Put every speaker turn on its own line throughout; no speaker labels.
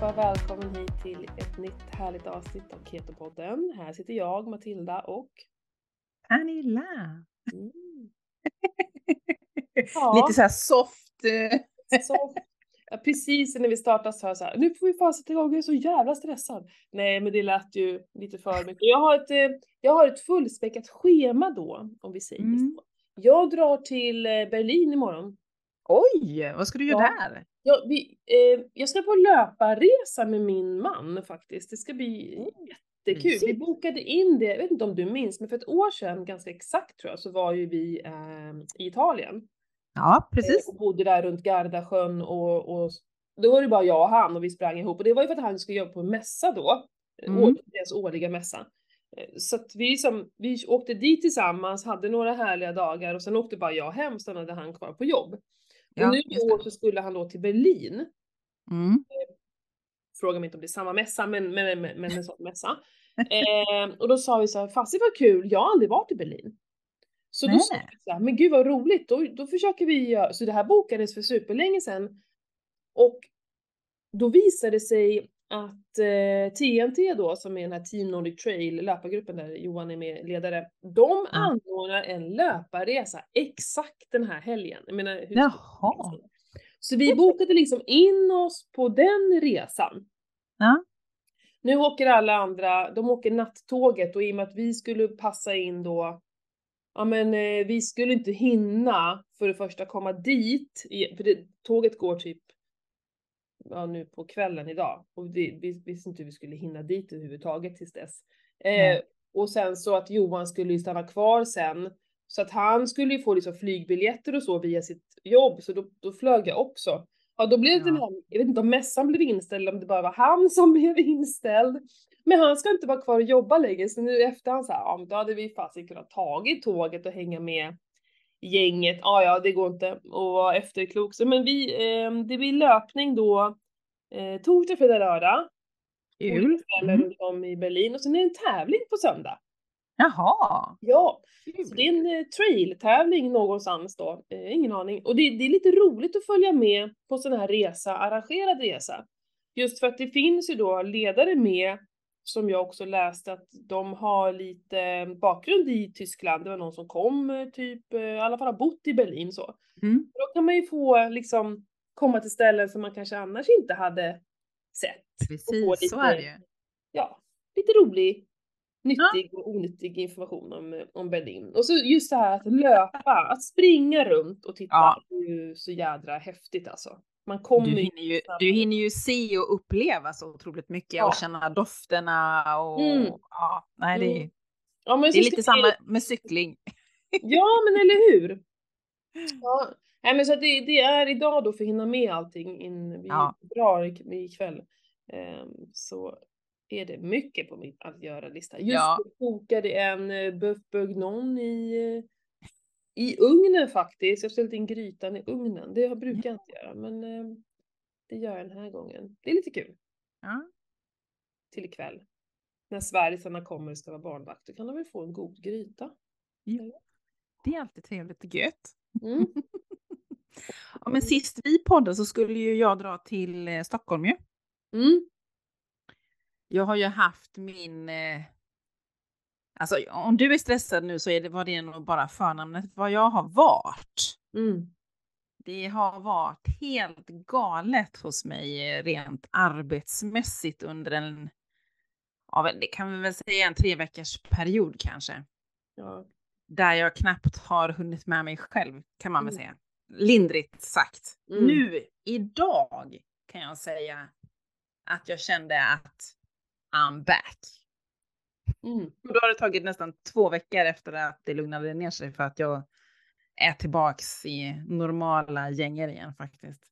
allihopa! Välkommen hit till ett nytt härligt avsnitt av Ketopodden. Här sitter jag, Matilda och...
Pernilla!
Mm.
Lite så här soft. eh,
Så, ja, precis när vi startade så här, nu får vi fan sätta igång, jag är så jävla stressad. Nej, men det lät ju lite för mycket. Jag har ett, eh, jag har ett fullspäckat schema då, om vi säger
Mm.
så. Jag drar till eh, Berlin imorgon.
Oj, vad ska du göra
Ja.
där?
Jag, vi, eh, jag ska på löparresa med min man faktiskt. Det ska bli jättekul. Vi
mysigt.
bokade in det, jag vet inte om du minns, men för ett år sedan, ganska exakt tror jag, så var ju vi eh, i Italien.
Ja, precis.
Och bodde där runt Gardasjön och, och då var det bara jag och han och vi sprang ihop. Och det var ju för att han skulle jobba på en mässa då.
Mm.
Mm. Deras årliga mässa. Eh, Så att vi, som, vi åkte dit tillsammans, hade några härliga dagar och sen åkte bara jag hem, stannade han kvar på jobb.
Ja,
nu i år så skulle han då till Berlin.
Mm.
Fråga mig inte om det är samma mässa, men, men, men, men en sån mässa. Eh, och då sa vi så här, fast det var kul, jag har aldrig varit i Berlin. Så då
Nej.
sa vi så här, men gud vad roligt, då, då försöker vi göra, så det här bokades för superlänge sedan. Och då visade det sig att eh, TNT då, som är den här Team Nordic Trail, löpargruppen där Johan är med ledare, de
Ja.
anordnar en löparresa exakt den här helgen. Jag menar, hur
Jaha.
så vi bokade liksom in oss på den resan.
Ja.
Nu åker alla andra, de åker nattåget och i och med att vi skulle passa in då, ja men eh, vi skulle inte hinna för det första komma dit, för det, tåget går typ ja, nu på kvällen idag och vi, vi visste inte hur vi skulle hinna dit överhuvudtaget tills dess. Eh, och sen så att Johan skulle ju stanna kvar sen så att han skulle ju få liksom flygbiljetter och så via sitt jobb så då, då flög jag också. Ja då blev det
Ja.
den här, jag vet inte om mässan blev inställd om det bara var han som blev inställd. Men han ska inte vara kvar och jobba längre så nu i efterhand så här, ja men då hade vi faktiskt kunnat tagit tåget och hänga med gänget. Ja ja det går inte att vara efterklok. Så, men vi, eh, det blir löpning då eh, torsdag, fredag, lördag.
Kul. Mm.
runt om i Berlin och sen är det en tävling på söndag.
Jaha.
Ja, så det är en eh, trail-tävling någonstans då. Eh, ingen aning. Och det, det är lite roligt att följa med på sån här resa, arrangerad resa. Just för att det finns ju då ledare med som jag också läste att de har lite bakgrund i Tyskland. Det var någon som kom eh, typ, eh, i alla fall har bott i Berlin så.
Mm.
Då kan man ju få liksom komma till ställen som man kanske annars inte hade sett.
Precis, så är det ju.
Ja, lite rolig, nyttig och onyttig information om, om Berlin. Och så just det här att löpa, att springa runt och titta
Ja.
är ju så jädra häftigt alltså. Man kommer
Du hinner, ju, du hinner ju se och uppleva så otroligt mycket
Ja.
och känna dofterna och
Mm.
ja, nej det är,
Mm. Ja, men
det är lite
vi-
samma med cykling.
Ja, men eller hur? Ja. Nej, men så det, det är idag då för att hinna med allting in vi
Ja.
drar ikväll. Ehm, så är det mycket på min att göra-lista. Just
Ja.
nu kokade en uh, boeuf bourguignon i, eh, i ugnen faktiskt. Jag ställt in grytan i ugnen. Det brukar jag inte göra, men eh, det gör jag den här gången. Det är lite kul
Ja.
till ikväll. När Sverigesarna kommer och ska vara barnvakt, då kan de väl få en god gryta.
Det är alltid trevligt och gött.
Mm.
Ja, men sist vi poddade så skulle ju jag dra till eh, Stockholm ju.
Mm.
Jag har ju haft min... Alltså om du är stressad nu så är det, var det nog bara förnamnet vad jag har varit.
Mm.
Det har varit helt galet hos mig eh, rent arbetsmässigt under en, ja, det kan vi väl säga en tre veckors period kanske.
Ja.
Där jag knappt har hunnit med mig själv kan man väl
Mm.
säga. Lindrigt sagt.
Mm.
Nu, idag kan jag säga att jag kände att I'm back.
Mm.
Och då har det tagit nästan två veckor efter att det lugnade ner sig för att jag är tillbaks i normala gänger igen faktiskt.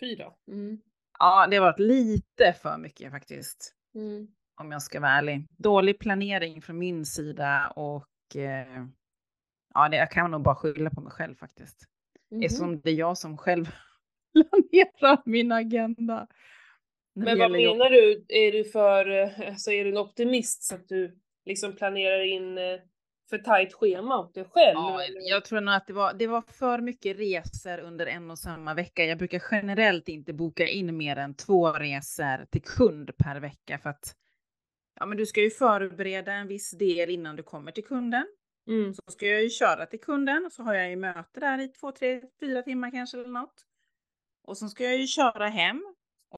Fyra. Mm.
Ja, det har varit lite för mycket faktiskt.
Mm.
Om jag ska vara ärlig. Dålig planering från min sida och eh, ja, det, jag kan nog bara skylla på mig själv faktiskt.
Mhm.
Eftersom det är jag som själv planerar min agenda.
Men vad menar du? Är du för, eh, alltså är du en optimist så att du liksom planerar in eh, för tajt schema åt dig själv?
Ja, jag tror nog att det var, det var för mycket resor under en och samma vecka. Jag brukar generellt inte boka in mer än två resor till kund per vecka för att ja, men du ska ju förbereda en viss del innan du kommer till kunden.
Mm.
Så ska jag ju köra till kunden och så har jag ju möte där i två, tre, fyra timmar kanske eller något. Och så ska jag ju köra hem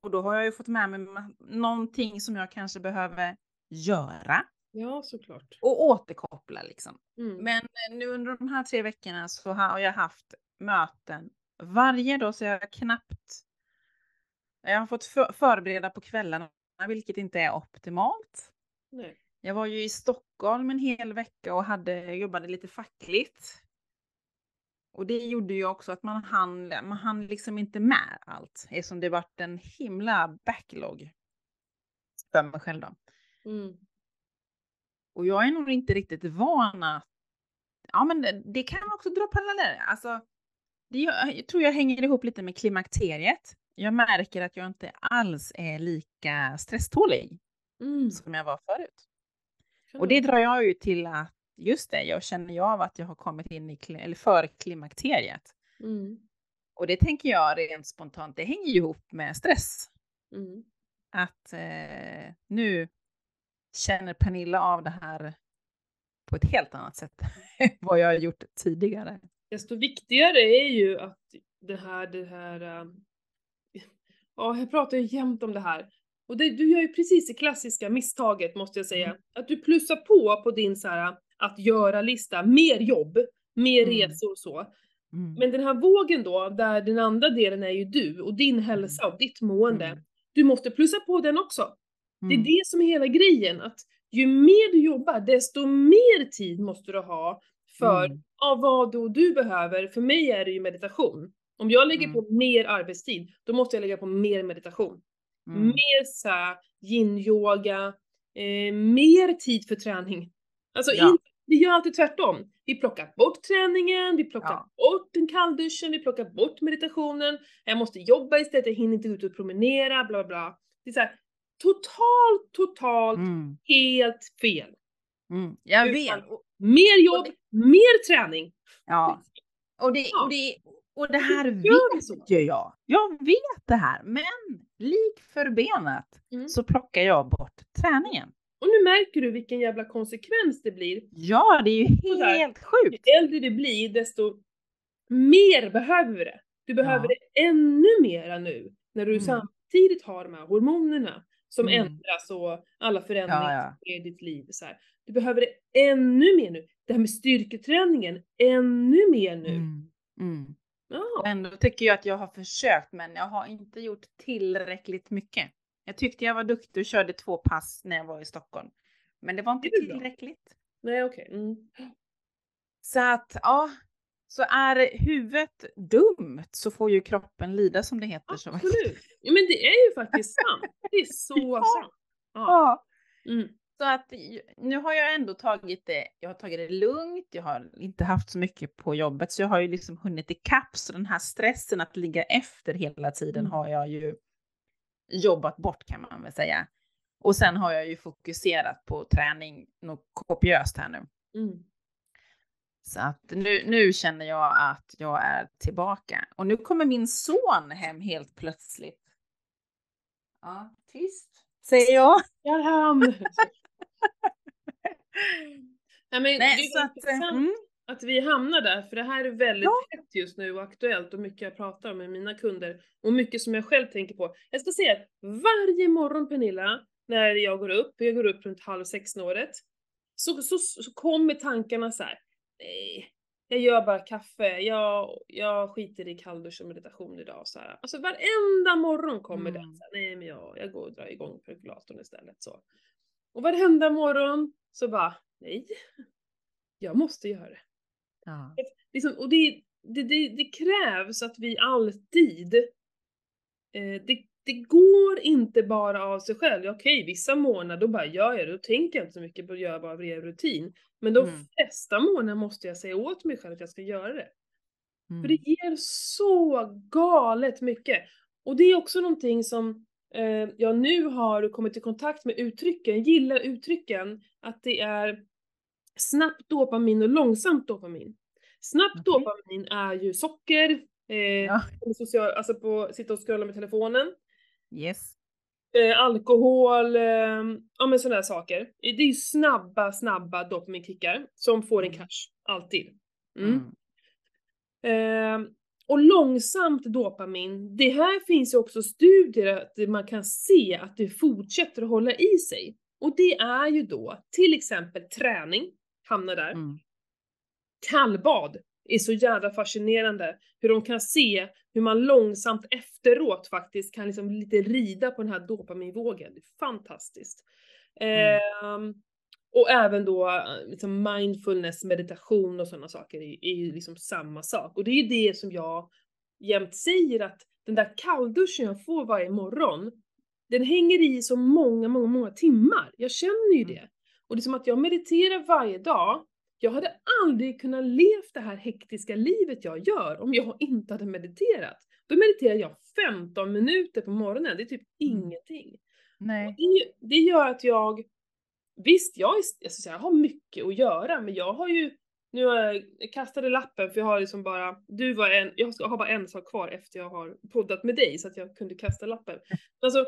och då har jag ju fått med mig någonting som jag kanske behöver göra.
Ja, såklart.
Och återkoppla liksom.
Mm.
Men nu under de här tre veckorna så har jag haft möten varje dag så jag har knappt. Jag har fått för förbereda på kvällarna, vilket inte är optimalt.
Nej.
Jag var ju i Stockholm en hel vecka och hade, jobbade lite fackligt. Och det gjorde ju också att man hann, man hann liksom inte med allt eftersom det vart en himla backlog för mig själv då.
Mm.
Och jag är nog inte riktigt van att, ja men det, det kan också dra paralleller. Alltså, det, jag tror jag hänger ihop lite med klimakteriet. Jag märker att jag inte alls är lika stresstålig
Mm.
som jag var förut. Och det drar jag ju till att, just det, jag känner ju av att jag har kommit in i, eller för klimakteriet.
Mm.
Och det tänker jag rent spontant, det hänger ju ihop med stress.
Mm.
Att eh, nu känner Pernilla av det här på ett helt annat sätt än vad jag har gjort tidigare.
Desto viktigare är ju att det här, det här... äh, Ja, jag pratar ju jämt om det här. Och det, du gör ju precis det klassiska misstaget måste jag säga.
Mm.
Att du plussar på på din så här att göra-lista. Mer jobb, mer
Mm.
resor och så.
Mm.
Men den här vågen då, där den andra delen är ju du och din hälsa och ditt mående.
Mm.
Du måste plussa på den också. Det är
Mm.
det som är hela grejen, att ju mer du jobbar, desto mer tid måste du ha för
Mm.
ja, vad då du behöver. För mig är det ju meditation. Om jag lägger
Mm.
på mer arbetstid, då måste jag lägga på mer meditation.
Mm.
Mer såhär yin-yoga, eh, mer tid för träning. Alltså
Ja.
in, vi gör alltid tvärtom. Vi plockar bort träningen, vi plockar
Ja.
bort den kallduschen, vi plockar bort meditationen. Jag måste jobba istället, jag hinner inte ut och promenera, bla bla. Det är såhär totalt, totalt
Mm.
helt fel.
Mm. Jag
Utan-
vet.
Mer jobb, mer träning.
Ja. Och det,
Ja.
och det, och det här vet ju jag. Jag vet det här. Men lik förbenat
Mm.
så plockar jag bort träningen.
Och nu märker du vilken jävla konsekvens det blir.
Ja, det är ju helt sjukt.
Ju äldre vi blir, desto mer behöver vi det. Du behöver
Ja.
det ännu mera nu, när du
Mm.
samtidigt har de här hormonerna som
Mm.
ändras och alla förändringar
Ja, ja.
i ditt liv. Så här. Du behöver det ännu mer nu. Det här med styrketräningen, ännu mer nu.
Mm. Mm.
Ja.
Ändå tycker jag att jag har försökt, men jag har inte gjort tillräckligt mycket. Jag tyckte jag var duktig och körde två pass när jag var i Stockholm. Men det var inte
Det
tillräckligt.
Nej okej. Mm.
Så att, ja, så är huvudet dumt så får ju kroppen lida som det heter. Så.
Absolut. Ja, men det är ju faktiskt sant. Det är så
Ja.
sant. Ja. Mm.
Så att nu har jag ändå tagit det, jag har tagit det lugnt, jag har inte haft så mycket på jobbet så jag har ju liksom hunnit ikapp så den här stressen att ligga efter hela tiden
Mm.
har jag ju jobbat bort kan man väl säga. Och sen har jag ju fokuserat på träning något kopiöst här nu.
Mm.
Så att nu, nu känner jag att jag är tillbaka. Och nu kommer min son hem helt plötsligt. Ja, tyst, säger jag.
Där han! Nej men
Nej,
det är
att,
intressant
mm,
att vi hamnar där, för det här är väldigt
Ja.
hett just nu och aktuellt och mycket jag pratar om med mina kunder och mycket som jag själv tänker på. Jag ska säga att varje morgon Pernilla, när jag går upp, jag går upp runt halv sex-snåret, så, så, så kommer tankarna så här. Nej, jag gör bara kaffe, jag, jag skiter i kalldusch och meditation idag. Så här. Alltså varenda morgon kommer
Mm.
det. Så här, nej men jag, jag går och drar igång perkulatorn istället. Så. Och varenda morgon så bara, nej, jag måste göra det.
ja.
Liksom, och det, det, det, det krävs att vi alltid, eh, det, det går inte bara av sig själv. Okej, vissa månader då bara gör jag det, då tänker jag inte så mycket på att göra bara ren rutin. Men de
Mm.
flesta månader måste jag säga åt mig själv att jag ska göra det.
Mm.
För det ger så galet mycket. Och det är också någonting som eh, jag nu har kommit i kontakt med uttrycken, gillar uttrycken, att det är snabbt dopamin och långsamt dopamin. Snabbt
Okej.
dopamin är ju socker, eh,
Ja.
social, alltså på sitta och scrolla med telefonen,
Yes.
eh, alkohol, eh, ja men sådana saker. Det är snabba, snabba dopaminkickar som får en
Mm.
krasch, alltid. Mm.
Mm.
Eh, och långsamt dopamin, det här finns ju också studier att man kan se att det fortsätter att hålla i sig. Och det är ju då till exempel träning, hamnar där.
Mm.
Kallbad är så jävla fascinerande. Hur de kan se hur man långsamt efteråt faktiskt kan liksom lite rida på den här dopaminvågen. Det är fantastiskt.
Mm.
Ehm, och även då eh, liksom mindfulness, meditation och sådana saker är, är ju liksom samma sak. Och det är ju det som jag jämt säger att den där kallduschen jag får varje morgon, den hänger i så många, många, många timmar. Jag känner ju
Mm.
det. Och det är som att jag mediterar varje dag. Jag hade aldrig kunnat levt det här hektiska livet jag gör om jag inte hade mediterat. Då mediterar jag 15 minuter på morgonen, det är typ
Mm.
ingenting.
Nej.
Det, det gör att jag, visst jag, är, jag, säga, jag har mycket att göra men jag har ju, nu har jag, jag kastade lappen för jag har liksom bara, du var en, jag har bara en sak kvar efter jag har poddat med dig så att jag kunde kasta lappen. Alltså,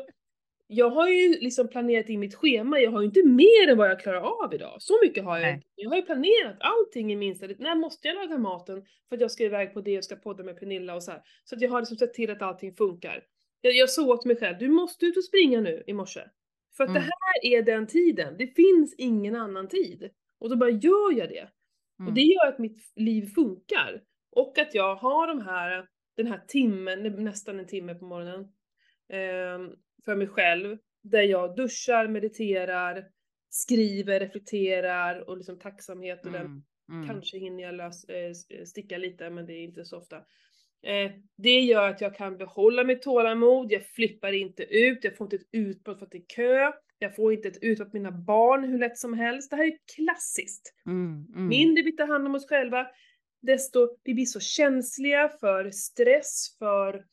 jag har ju liksom planerat in mitt schema, jag har ju inte mer än vad jag klarar av idag. Så mycket har jag
Nej.
Jag har ju planerat allting i minsta. När måste jag laga maten för att jag ska iväg på det och ska podda med Pernilla och så här. Så att jag har liksom sett till att allting funkar. Jag, jag sa åt mig själv, du måste ut och springa nu i morse. För att det
Mm.
här är den tiden, det finns ingen annan tid. Och då bara gör jag det. Och
Mm.
det gör att mitt liv funkar. Och att jag har de här, den här timmen, nästan en timme på morgonen, ehm, för mig själv. Där jag duschar, mediterar, skriver, reflekterar och liksom tacksamhet och den
Mm. Mm.
Kanske hinner jag lös, eh, s- sticka lite, men det är inte så ofta. Eh, det gör att jag kan behålla mitt tålamod, jag flippar inte ut, jag får inte ett utbrott för att det är kö, jag får inte ett utbrott på mina barn hur lätt som helst. Det här är klassiskt.
Mm. Mm.
Mindre vi tar hand om oss själva, desto vi blir så känsliga för stress, för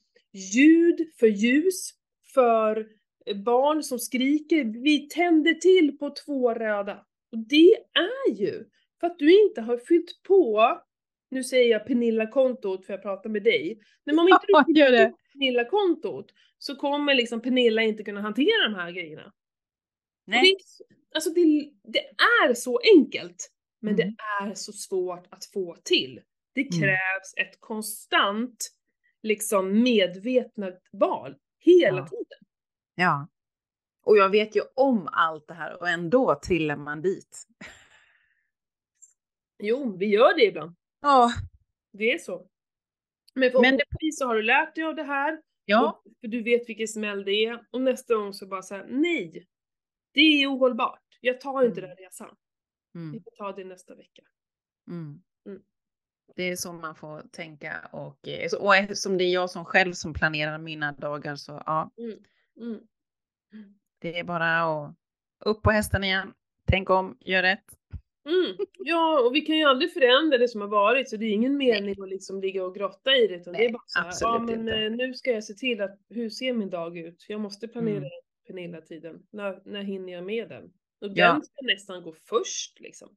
ljud, för ljus, för barn som skriker. Vi tänder till på två röda. Och det är ju för att du inte har fyllt på, nu säger jag Pernilla-kontot för jag pratar med dig, men om inte
Ja,
du
gör det.
på Pernilla-kontot så kommer liksom Pernilla inte kunna hantera de här grejerna. Det,
Nej.
s- alltså det, det är så enkelt, men
Mm.
det är så svårt att få till. Det
Mm.
krävs ett konstant, liksom medvetet val, hela
Ja.
tiden.
Ja. Och jag vet ju om allt det här och ändå trillar man dit.
Jo, vi gör det ibland.
Ja.
Det är så. Men
det-
förhoppningsvis så har du lärt dig av det här,
Ja.
och, för du vet vilken smäll det är, och nästa gång så bara säga nej, det är ohållbart. Jag tar inte
Mm.
den resan. Vi får ta det nästa vecka.
Mm. Det är så man får tänka och, eh, och eftersom det är jag som själv som planerar mina dagar så ja,
Mm. Mm.
det är bara att upp på hästen igen. Tänk om, gör rätt.
Mm. Ja, och vi kan ju aldrig förändra det som har varit, så det är ingen mening att liksom ligga och grotta i det, utan det är
Nej,
bara så här, ja men
inte.
eh, nu ska jag se till att, hur ser min dag ut? Jag måste planera
Mm.
Pernilla-tiden. När, när hinner jag med den? Och
Ja.
den ska nästan gå först liksom.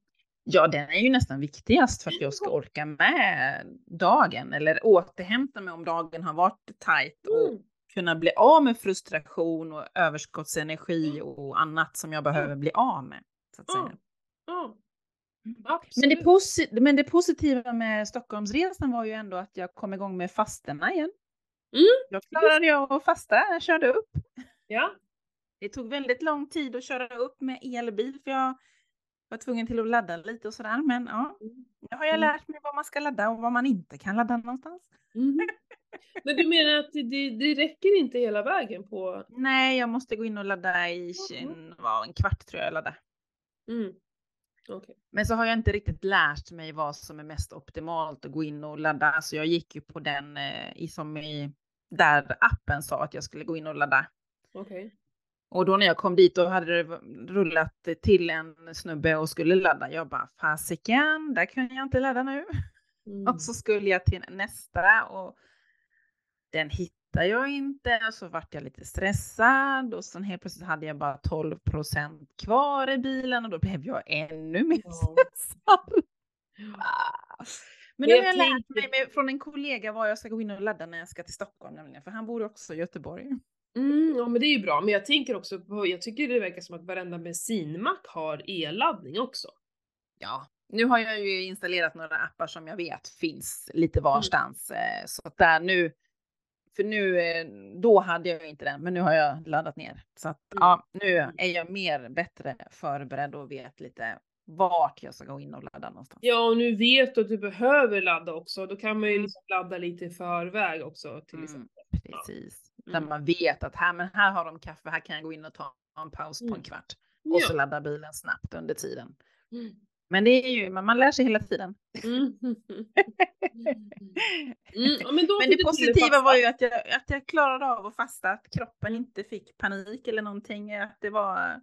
Ja, den är ju nästan viktigast för att jag ska orka med dagen eller återhämta mig om dagen har varit tajt och
Mm.
kunna bli av med frustration och överskottsenergi och annat som jag behöver bli av med. Så att säga.
Ja,
Men det, posi- men det positiva med Stockholmsresan var ju ändå att jag kom igång med fasterna igen.
Mm.
Jag klarade jag att fasta, jag körde upp.
Ja.
Det tog väldigt lång tid att köra upp med elbil för jag var tvungen till att ladda lite och sådär. Men ja,
Mm.
nu har jag
Mm.
lärt mig vad man ska ladda och vad man inte kan ladda någonstans.
Mhm. Men du menar att det, det, räcker inte hela vägen på...
Nej, jag måste gå in och ladda i en, vad, en kvart tror jag jag laddade.
Mm. Okej.
Men så har jag inte riktigt lärt mig vad som är mest optimalt att gå in och ladda. Så jag gick ju på den eh, i, som i, där appen sa att jag skulle gå in och ladda.
Okej.
Och då när jag kom dit då hade det rullat till en snubbe och skulle ladda. Jag bara fasiken, där kan jag inte ladda nu.
Mm.
Och så skulle jag till nästa och den hit, hittar jag inte. Så vart jag lite stressad och sen helt plötsligt hade jag bara 12% kvar i bilen och då blev jag ännu mer stressad. Men nu har jag lärt mig från en kollega vad jag ska gå in och ladda när jag ska till Stockholm nämligen, för han bor också i Göteborg.
Mm, ja men det är ju bra, men jag tänker också på, jag tycker det verkar som att varenda bensinmack har elladdning också.
Ja, nu har jag ju installerat några appar som jag vet finns lite varstans. eh, Så att där nu, för nu, eh, då hade jag inte den, men nu har jag laddat ner. Så att
Mm.
ja, nu är jag mer bättre förberedd och vet lite vart jag ska gå in och ladda någonstans.
Ja, och nu vet du att du behöver ladda också, då kan man ju
Mm.
liksom ladda lite i förväg också till
Mm,
exempel.
precis. Där
Mm.
man vet att här, men här har de kaffe, här kan jag gå in och ta en paus på en
Mm.
kvart. Och så
Ja.
ladda bilen snabbt under tiden.
Mm.
Men det är ju, man lär sig hela tiden.
Mm. Mm, ja, men
Men det positiva var ju att jag, att jag klarade av att fasta, att kroppen inte fick panik eller någonting, att det var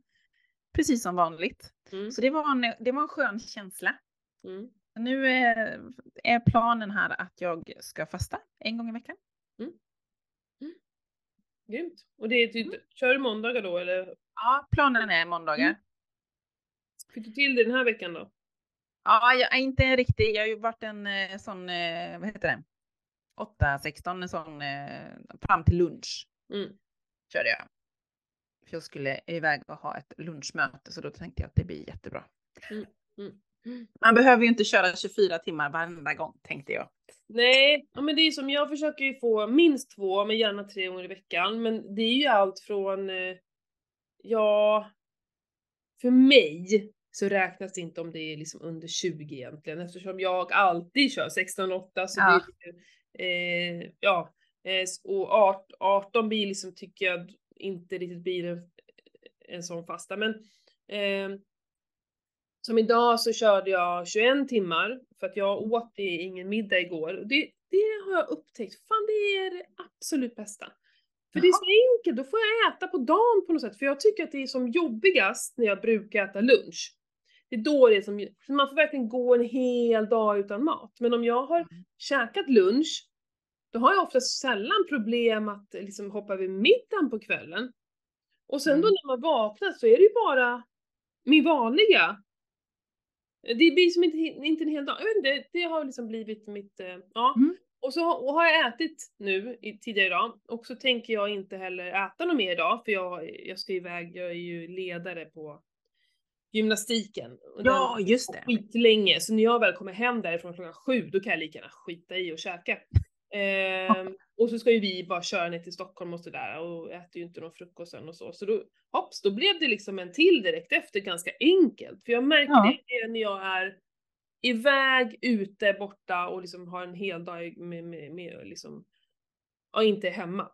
precis som vanligt.
Mm.
Så det var en, det var en skön känsla. Nu är, är planen här att jag ska fasta en gång i veckan.
Grymt. Och det är typ, kör du måndagar då eller
Ja, planen är måndagar.
Mm. fick du till det den här veckan då?
Ja, jag är inte riktigt. Jag har ju varit en eh, sån, eh, vad heter det? 8-16, en sån eh, fram till lunch
Mm.
körde jag. För jag skulle iväg och ha ett lunchmöte så då tänkte jag att det blir jättebra.
Mm.
Man behöver ju inte köra 24 timmar varenda gång tänkte jag.
Nej, ja, men det är som jag försöker ju få minst två, men gärna tre gånger i veckan. Men det är ju allt från, eh, ja, för mig så räknas det inte om det är liksom under 20 egentligen eftersom jag alltid kör 16-8 så
Ja.
blir det, eh, ja, eh, och art- 18 blir liksom tycker jag inte riktigt blir en, en sån fasta. Men eh, som idag så körde jag 21 timmar för att jag åt ingen middag igår. Det, det har jag upptäckt, fan det är det absolut bästa. För det är så enkelt, då får jag äta på dagen på något sätt. För jag tycker att det är som jobbigast när jag brukar äta lunch. Det är då det är som, man får verkligen gå en hel dag utan mat. Men om jag har
Mm.
käkat lunch, då har jag oftast sällan problem att liksom hoppa över middagen på kvällen. Och sen då
Mm.
när man vaknar så är det ju bara min vanliga. Det blir som inte, inte en hel dag. Jag vet inte, det har liksom blivit mitt, eh, ja.
Mm.
Och så har, och har jag ätit nu i, tidigare idag och så tänker jag inte heller äta något mer idag för jag, jag ska iväg, jag är ju ledare på gymnastiken.
Ja, just det.
skitlänge, så när jag väl kommer hem därifrån klockan sju, då kan jag lika gärna skita i och käka. Ehm, och så ska ju vi bara köra ner till Stockholm och sådär och äter ju inte någon frukost sen och så. Så då, hopps, då blev det liksom en till direkt efter ganska enkelt. För jag märker
Ja.
det när jag är iväg, ute, borta och liksom har en hel dag med, med, med liksom, ja inte hemma.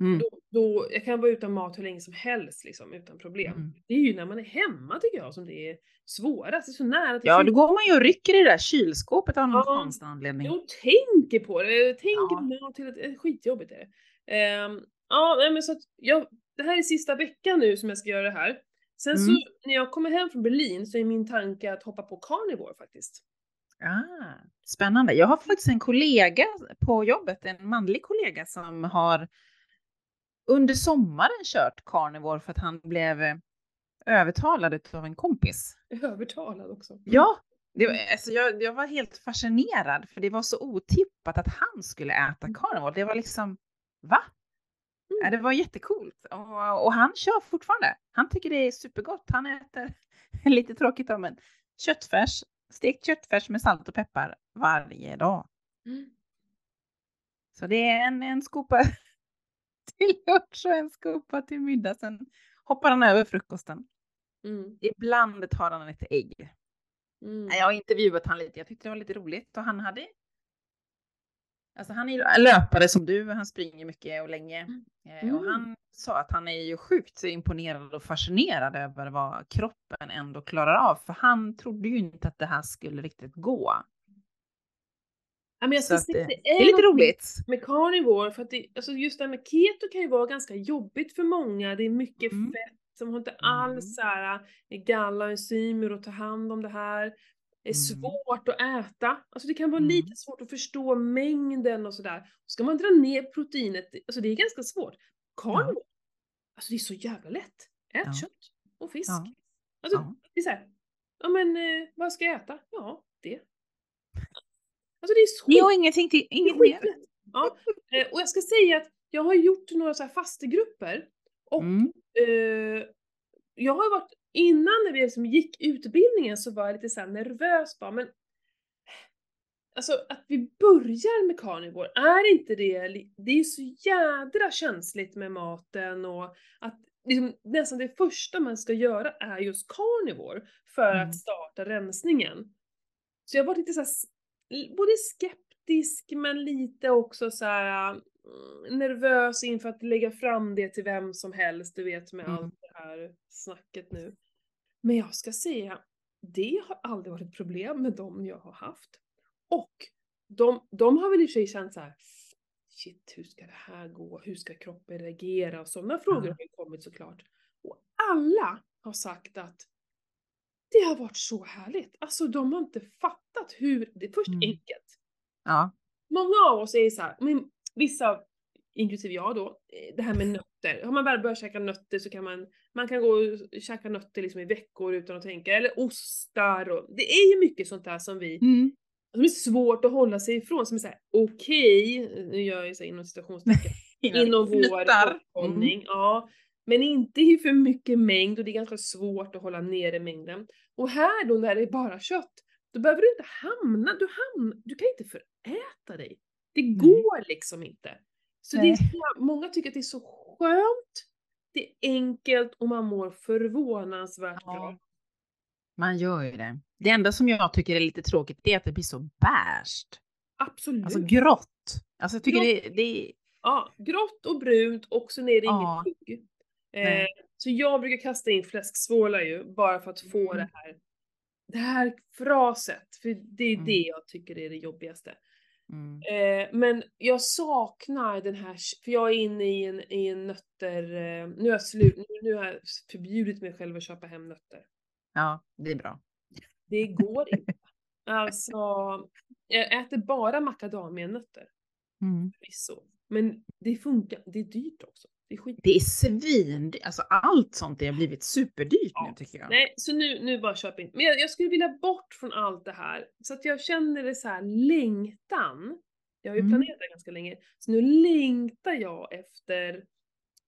Mm.
Då, då, jag kan vara utan mat hur länge som helst liksom, utan problem.
Mm.
Det är ju när man är hemma tycker jag som det är svårast. Det är så nära till
Ja, då går man ju och rycker i det där kylskåpet av någon
Ja.
konstig anledning.
Jag tänker på det, tänker på till ett, ett skitjobbigt är det. Ehm, ja, men så att jag, det här är sista veckan nu som jag ska göra det här. Sen så
Mm.
när jag kommer hem från Berlin så är min tanke att hoppa på carnivore faktiskt.
Ah, spännande. Jag har faktiskt en kollega på jobbet, en manlig kollega som har under sommaren kört carnivore för att han blev eh, övertalad av en kompis.
Övertalad också.
Ja, det var, alltså jag, jag var helt fascinerad för det var så otippat att han skulle äta carnivore. Det var liksom, va?
Mm.
Ja, det var jättecoolt och, och han kör fortfarande. Han tycker det är supergott. Han äter, lite tråkigt om men köttfärs, stekt köttfärs med salt och peppar varje dag.
Mm.
Så det är en, en skopa till lunch och en skopa till middag. Sen hoppar han över frukosten.
Mm.
Ibland tar han ett ägg.
Mm.
Jag har intervjuat han lite. Jag tyckte det var lite roligt och han hade. Alltså han är ju löpare som du. Han springer mycket och länge Eh, och
Mm.
han sa att han är ju sjukt imponerad och fascinerad över vad kroppen ändå klarar av. För han trodde ju inte att det här skulle riktigt gå.
Ja, men jag
Så
det
det är lite roligt.
med carnivore, för att det, alltså just det här med keto kan ju vara ganska jobbigt för många. Det är mycket
Mm.
fett som har inte alls så här, eh, galla och enzymer och ta hand om det här. Det är
Mm.
svårt att äta. Alltså det kan vara
Mm.
lite svårt att förstå mängden och sådär. Ska man dra ner proteinet, alltså det är ganska svårt. Carnivore, alltså det är så jävla lätt. Ät
Ja.
kött och fisk.
Ja.
Alltså
Ja.
det är såhär, ja men eh, vad ska jag äta? Ja, det. Alltså det är så
Jo, ingenting till, inget mer.
Ja, eh, och jag ska säga att jag har gjort några så här fastegrupper och
Mm.
eh, jag har varit, innan när vi liksom gick utbildningen så var jag lite så här nervös bara, men Alltså att vi börjar med carnivore, är inte det, det är ju så jädra känsligt med maten och att liksom, nästan det första man ska göra är just carnivore för
Mm.
att starta rensningen. Så jag var lite så här, s- l- både skeptisk men lite också så här mm, nervös inför att lägga fram det till vem som helst, du vet med
Mm.
allt det här snacket nu. Men jag ska säga, det har aldrig varit ett problem med dem jag har haft. Och de, de har väl i och för sig känt så här. Shit, hur ska det här gå? Hur ska kroppen reagera? Och sådana frågor
Ja.
har ju kommit såklart. Och alla har sagt att det har varit så härligt. Alltså de har inte fattat hur, det är först
Mm.
enkelt.
Ja.
Många av oss är så här, men vissa, inklusive jag då, eh, det här med nötter. Har man väl börjat käka nötter så kan man, man kan gå och käka nötter liksom i veckor utan att tänka. Eller ostar och, det är ju mycket sånt där som vi
Mm.
som är svårt att hålla sig ifrån, som är såhär okej, nu gör jag ju så här inom citationstecken, inom vår
Fnuttar. Mm.
hållning, ja. Men inte i för mycket mängd och det är ganska svårt att hålla nere mängden. Och här då när det är bara kött, då behöver du inte hamna, du, hamn, du kan inte föräta dig. Det går liksom inte. Så det är många tycker att det är så skönt, det är enkelt och man mår förvånansvärt bra.
Ja. Man gör ju det. Det enda som jag tycker är lite tråkigt är att det blir så bärst.
Absolut.
Alltså grått. Alltså jag tycker det, det
Ja, grått och brunt och sen är det
Ja.
inget tugg. Eh, så jag brukar kasta in fläsksvålar ju, bara för att få
Mm.
det här, det här fraset. För det är
Mm.
det jag tycker är det jobbigaste.
mm.
Eh, men jag saknar den här, för jag är inne i en, i en nötter, eh, nu har jag slut, nu, nu har jag förbjudit mig själv att köpa hem nötter.
Ja, det är bra.
Det går inte. Alltså, jag äter bara macadamianötter,
Mm.
förvisso. Men det funkar, det är dyrt också. Det är skit.
Det är svin, alltså allt sånt har blivit superdyrt
Ja.
nu tycker jag.
Nej, så nu, nu bara köp in. Men jag, jag skulle vilja bort från allt det här. Så att jag känner det så här längtan. Jag har ju
Mm.
planerat det ganska länge. Så nu längtar jag efter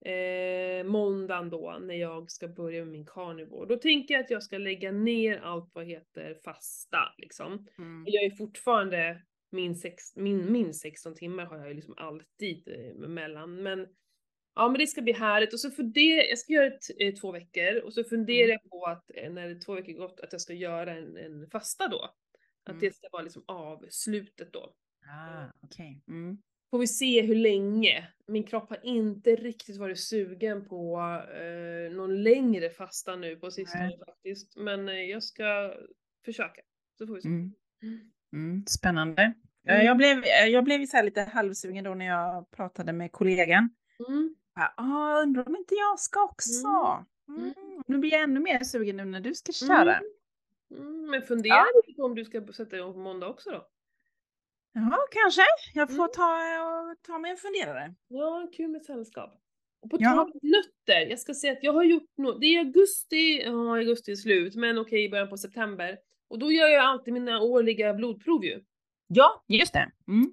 eh, måndagen då, när jag ska börja med min carnivore. Då tänker jag att jag ska lägga ner allt vad heter fasta liksom.
Mm.
Jag är fortfarande min, sex, min, min 16 timmar har jag ju liksom alltid eh, mellan. Men ja, men det ska bli härligt. Och så funderar jag, ska göra det eh, två veckor och så funderar
Mm.
jag på att eh, när två veckor gått att jag ska göra en, en fasta då. Att
Mm.
det ska vara liksom avslutet då.
Ah, okej. Mm.
Får vi se hur länge. Min kropp har inte riktigt varit sugen på eh, någon längre fasta nu på sistone
Nej.
faktiskt. Men eh, jag ska försöka. Så får vi se.
Mm.
Mm.
Mm. Spännande. Jag blev, eh, jag blev så lite halvsugen då när jag pratade med kollegan.
Mm.
Ah, undrar om inte jag ska också.
Mm.
Mm. Nu blir jag ännu mer sugen nu när du ska köra.
Mm, men fundera
Ja.
lite på om du ska sätta igång på måndag också då.
Ja, kanske. Jag får
Mm.
ta, ta mig en funderare.
Ja, kul med sällskap. Och på
Ja.
tal om nötter, jag ska säga att jag har gjort något, det är augusti, ja augusti är slut, men okej i början på september. Och då gör jag alltid mina årliga blodprov ju.
Ja, just det. Mm.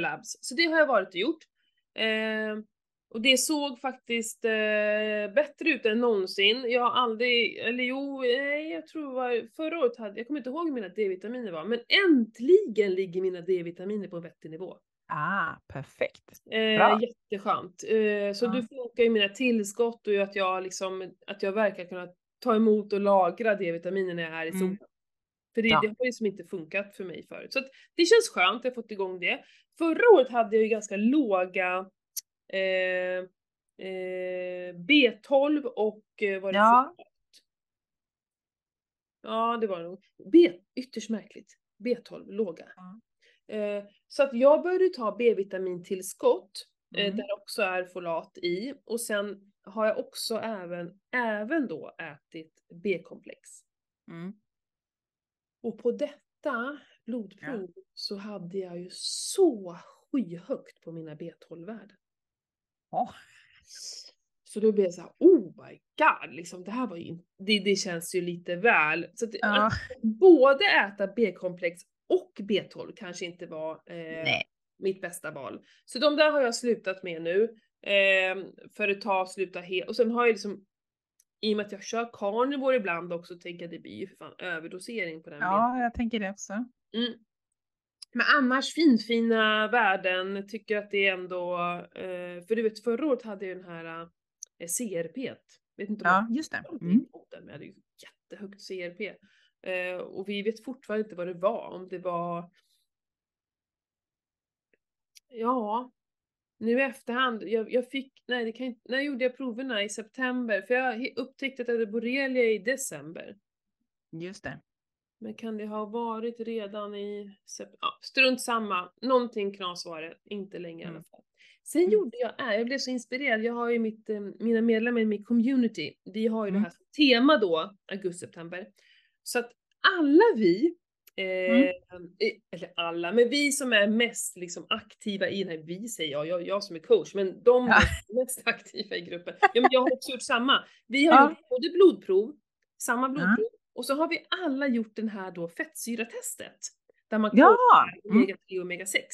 Labs. Så det har jag varit och gjort. Eh, och det såg faktiskt eh, bättre ut än någonsin. Jag har aldrig, eller jo, jag tror var förra året hade, jag kommer inte ihåg hur mina D-vitaminer var, men äntligen ligger mina D-vitaminer på en vettig nivå.
Ah, perfekt.
Eh, jätteskönt. Eh, så
Ja.
du funkar ju mina tillskott och att jag liksom, att jag verkar kunna ta emot och lagra D-vitaminer när jag är i
Mm.
solen. För det,
Ja.
det har liksom inte funkat för mig förut. Så att det känns skönt, jag har fått igång det. Förra året hade jag ju ganska låga eh, eh, B12 och eh, vad det
Ja.
folat. Ja, det var det nog. B, ytterst märkligt. B12, låga.
Ja.
Eh, så att jag började ta B-vitamintillskott,
Mm.
där också är folat i. Och sen har jag också även, även då ätit B-komplex.
Mm.
Och på detta blodprov så hade jag ju så skyhögt på mina B12-värden.
Ja.
Så då blev jag såhär, oh my god, liksom, det här var ju, det, det känns ju lite väl. Så att,
Ja.
att både äta B-komplex och B12 kanske inte var eh, mitt bästa val. Så de där har jag slutat med nu. Eh, för ett tag sluta helt. Och sen har jag liksom, i och med att jag kör carnivore ibland också, tänker jag det blir ju för fan överdosering på den
Ja, jag tänker det också.
Mm. Men annars finfina värden, tycker att det är ändå, eh, för du vet förra året hade jag den här eh, CRP. Vet inte om
Ja,
jag
just det. Mm.
den, men hade ju jättehögt CRP. Eh, och vi vet fortfarande inte vad det var, om det var Ja, nu i efterhand, jag, jag fick, nej det kan inte, när gjorde jag proverna? I september? För jag upptäckte att jag hade borrelia i december.
Just det.
Men kan det ha varit redan i ja, strunt samma. Någonting knas var det, inte länge i alla
Mm.
fall. Sen
Mm.
gjorde jag, äh, jag blev så inspirerad, jag har ju mitt, eh, mina medlemmar i min community, vi har ju
Mm.
det här tema då, augusti-september. Så att alla vi, eh,
Mm.
eh, eller alla, men vi som är mest liksom aktiva i den här, vi säger jag, jag, jag som är coach, men de
Ja.
är mest aktiva i gruppen. Ja men jag har också gjort samma. Vi har
Ja.
gjort både blodprov, samma blodprov, och så har vi alla gjort den här då fettsyratestet. Där man
Ja!
kollar
Mm.
omega 3 och omega 6.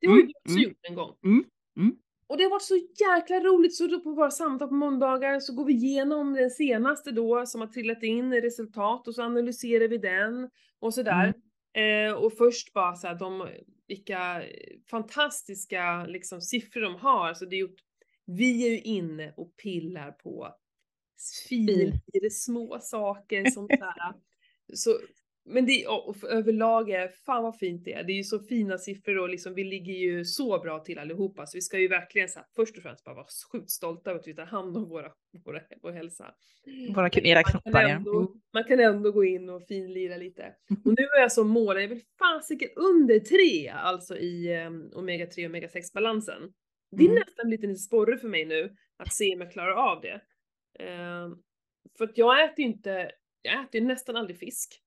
Det har ju
Mm,
vi också
mm.
gjort en gång.
Mm, mm.
Och det har varit så jäkla roligt, så då på våra samtal på måndagar så går vi igenom den senaste då som har trillat in resultat och så analyserar vi den och sådär.
Mm.
Eh, och först bara så här, de, vilka fantastiska liksom siffror de har. Alltså det är gjort, vi är ju inne och pillar på
Fin.
fin, små saker som så här. Så, men det, och överlag är, fan vad fint det är. Det är ju så fina siffror och liksom, vi ligger ju så bra till allihopa. Så vi ska ju verkligen så här, först och främst bara vara sjukt stolta över att vi tar hand om våra, våra, vår hälsa.
Våra, era
man kan ändå,
Mm.
Man kan ändå gå in och finlira lite. Och nu är jag som mål, jag vill fasiken under tre, alltså i um, omega 3 och omega 6 balansen. Det är
Mm.
nästan lite en sporre för mig nu att se om jag klarar av det. Ehm, för att jag äter inte, jag äter nästan aldrig fisk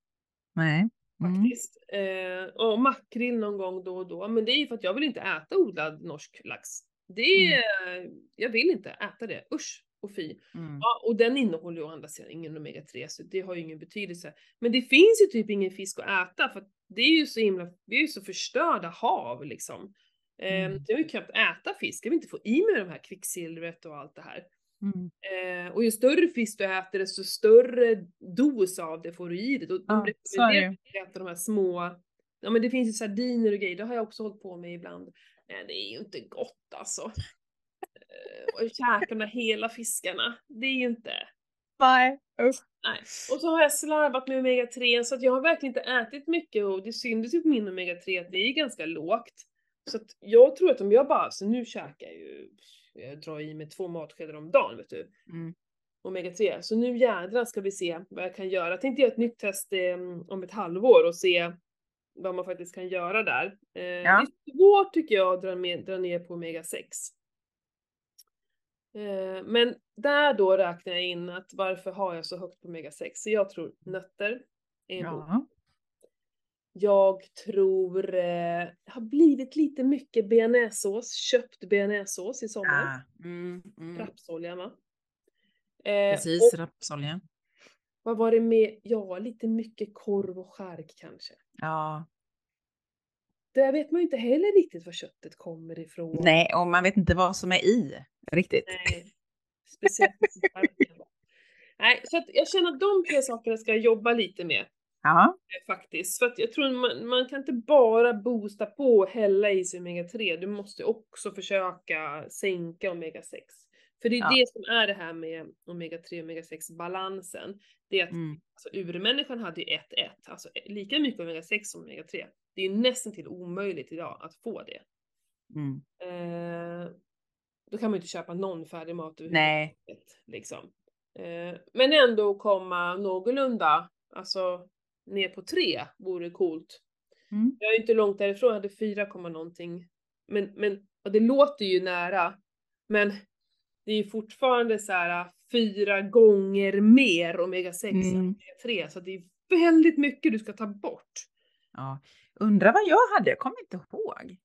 Nej. Mm.
faktiskt. Eh, och makrill någon gång då och då, men det är ju för att jag vill inte äta odlad norsk lax. Det är, jag vill inte äta det, usch och fy.
Mm.
Ja, och den innehåller ju å andra sidan ingen omega 3 så det har ju ingen betydelse. Men det finns ju typ ingen fisk att äta för att det är ju så himla, vi är ju så förstörda hav liksom. Eh,
Mm.
Jag har ju knappt äta fisk, jag vill inte få i mig de här kvicksilvret och allt det här.
Mm.
Eh, och ju större fisk du äter desto större dos av det får du i dig. Och de
Ja,
rekommenderar att äta de här små, ja men det finns ju sardiner och grejer, det har jag också hållit på med ibland. Nej det är ju inte gott alltså. Eh, och käka de där hela fiskarna, det är ju inte.
Nej. Usch.
Nej. Och så har jag slarvat med omega 3 så att jag har verkligen inte ätit mycket och det syntes ju på min omega 3 att det är ganska lågt. Så att jag tror att om jag bara, så nu käkar jag ju, jag drar i mig två matskedar om dagen vet du.
Mm.
Omega 3. Så nu jädrar ska vi se vad jag kan göra. Jag tänkte göra ett nytt test eh, om ett halvår och se vad man faktiskt kan göra där. Eh,
Ja.
Det är svårt tycker jag att dra, med, dra ner på omega 6. Eh, men där då räknar jag in att varför har jag så högt på omega 6? Så jag tror nötter är en.
Ja.
Jag tror eh, har blivit lite mycket bearnaisesås, köpt bearnaisesås i sommar.
Ah. Mm. Mm.
Rapsolja va? Eh,
Precis,
och
rapsolja.
vad var det med, ja lite mycket korv och skärk kanske.
Ja.
Där vet man ju inte heller riktigt var köttet kommer ifrån.
Nej, och man vet inte vad som är i riktigt.
Nej. Speciellt. Nej, så att jag känner att de tre sakerna ska jag jobba lite med.
Ja.
eh, Faktiskt. För att jag tror man, man kan inte bara boosta på och hälla i sig omega 3. Du måste också försöka sänka omega 6. För det är
Ja.
det som är det här med omega 3 och omega 6 balansen. Det är att
Mm.
alltså, urmänniskan hade ju 1-1, alltså lika mycket omega 6 som omega 3. Det är ju nästan till omöjligt idag att få det.
Mm.
Eh, då kan man ju inte köpa någon färdig mat
Nej.
överhuvudtaget. Liksom. Eh, men ändå komma någorlunda, alltså ner på 3 vore coolt.
Mm.
Jag är inte långt därifrån, jag hade 4, komma någonting. Men, men ja, det låter ju nära. Men det är ju fortfarande så här fyra gånger mer omega 6 än
Mm.
omega 3. Så det är väldigt mycket du ska ta bort.
Ja. Undrar vad jag hade, jag kommer inte ihåg.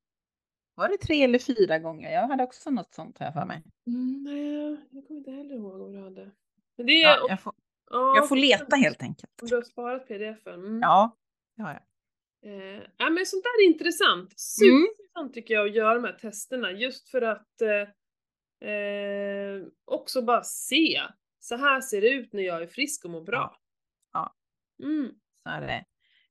Var det tre eller fyra gånger? Jag hade också något sånt här för mig.
Mm, nej, jag kommer inte heller ihåg vad du hade. Men det är,
Ja, jag, får,
ja,
jag får leta helt enkelt.
Om du har sparat pdf-en. Mm.
Ja, det har jag.
Eh, ja, men sånt där är intressant.
Mm.
Superintressant tycker jag att göra de här testerna just för att eh, eh, också bara se. Så här ser det ut när jag är frisk och mår bra.
Ja.
Mm.
Så är det.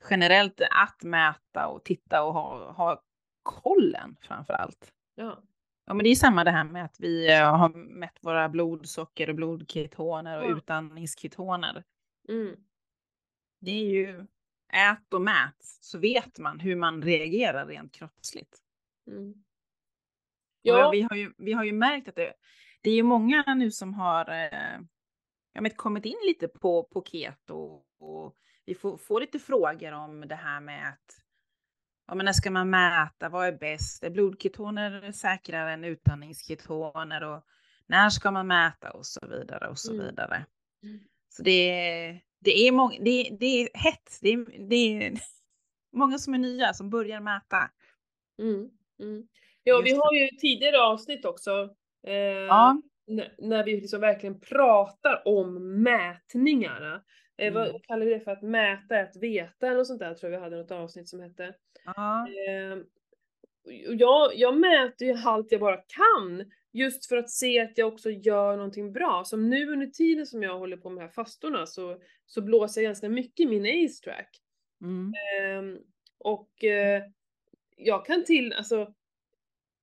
Generellt att mäta och titta och ha, ha kollen framför allt.
Ja.
Ja, men det är samma det här med att vi eh, har mätt våra blodsocker och blodketoner och
Ja.
utandningsketoner.
Mm.
Det är ju ät och mät så vet man hur man reagerar rent kroppsligt.
Mm.
Ja. Vi, har ju, vi har ju märkt att det, det är ju många nu som har eh, ja, men kommit in lite på, på keto och vi får, får lite frågor om det här med att ja, men när ska man mäta, vad är bäst, är blodketoner säkrare än utandningsketoner och när ska man mäta och så vidare och så
Mm.
vidare.
Mm.
Så det är, det är, många, det, det är hett, det det är många som är nya som börjar mäta.
mm. Mm. ja vi har ju tidigare avsnitt också eh,
Ja,
när vi liksom verkligen pratar om mätningarna. Eh,
Mm.
Vad kallar vi det för? Att mäta är att veta eller något sånt där tror jag vi hade något avsnitt som hette.
ja,
Eh, jag, jag mäter ju allt jag bara kan just för att se att jag också gör någonting bra. Som nu under tiden som jag håller på med de här fastorna så, så blåser jag ganska mycket i min ace track.
mm,
Ehm, och eh, jag kan till, alltså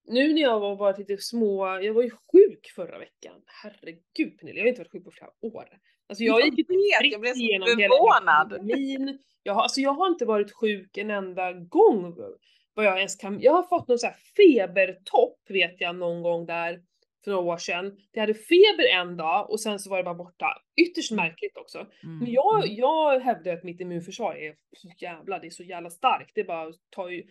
nu när jag var varit lite små, jag var ju sjuk förra veckan. Herregud Pernilla, jag har inte varit sjuk på flera år. Alltså jag
Jag
gick
vet, jag blev så
hela
förvånad.
pandemin. Jag har, alltså jag har inte varit sjuk en enda gång. Vad jag ens kan, jag har fått någon här febertopp vet jag någon gång där för några år sedan. Jag hade feber en dag och sen så var det bara borta. Ytterst märkligt också.
mm,
Men jag,
mm.
jag hävdar att mitt immunförsvar är så jävla, det är så jävla starkt. Det bara tar ju,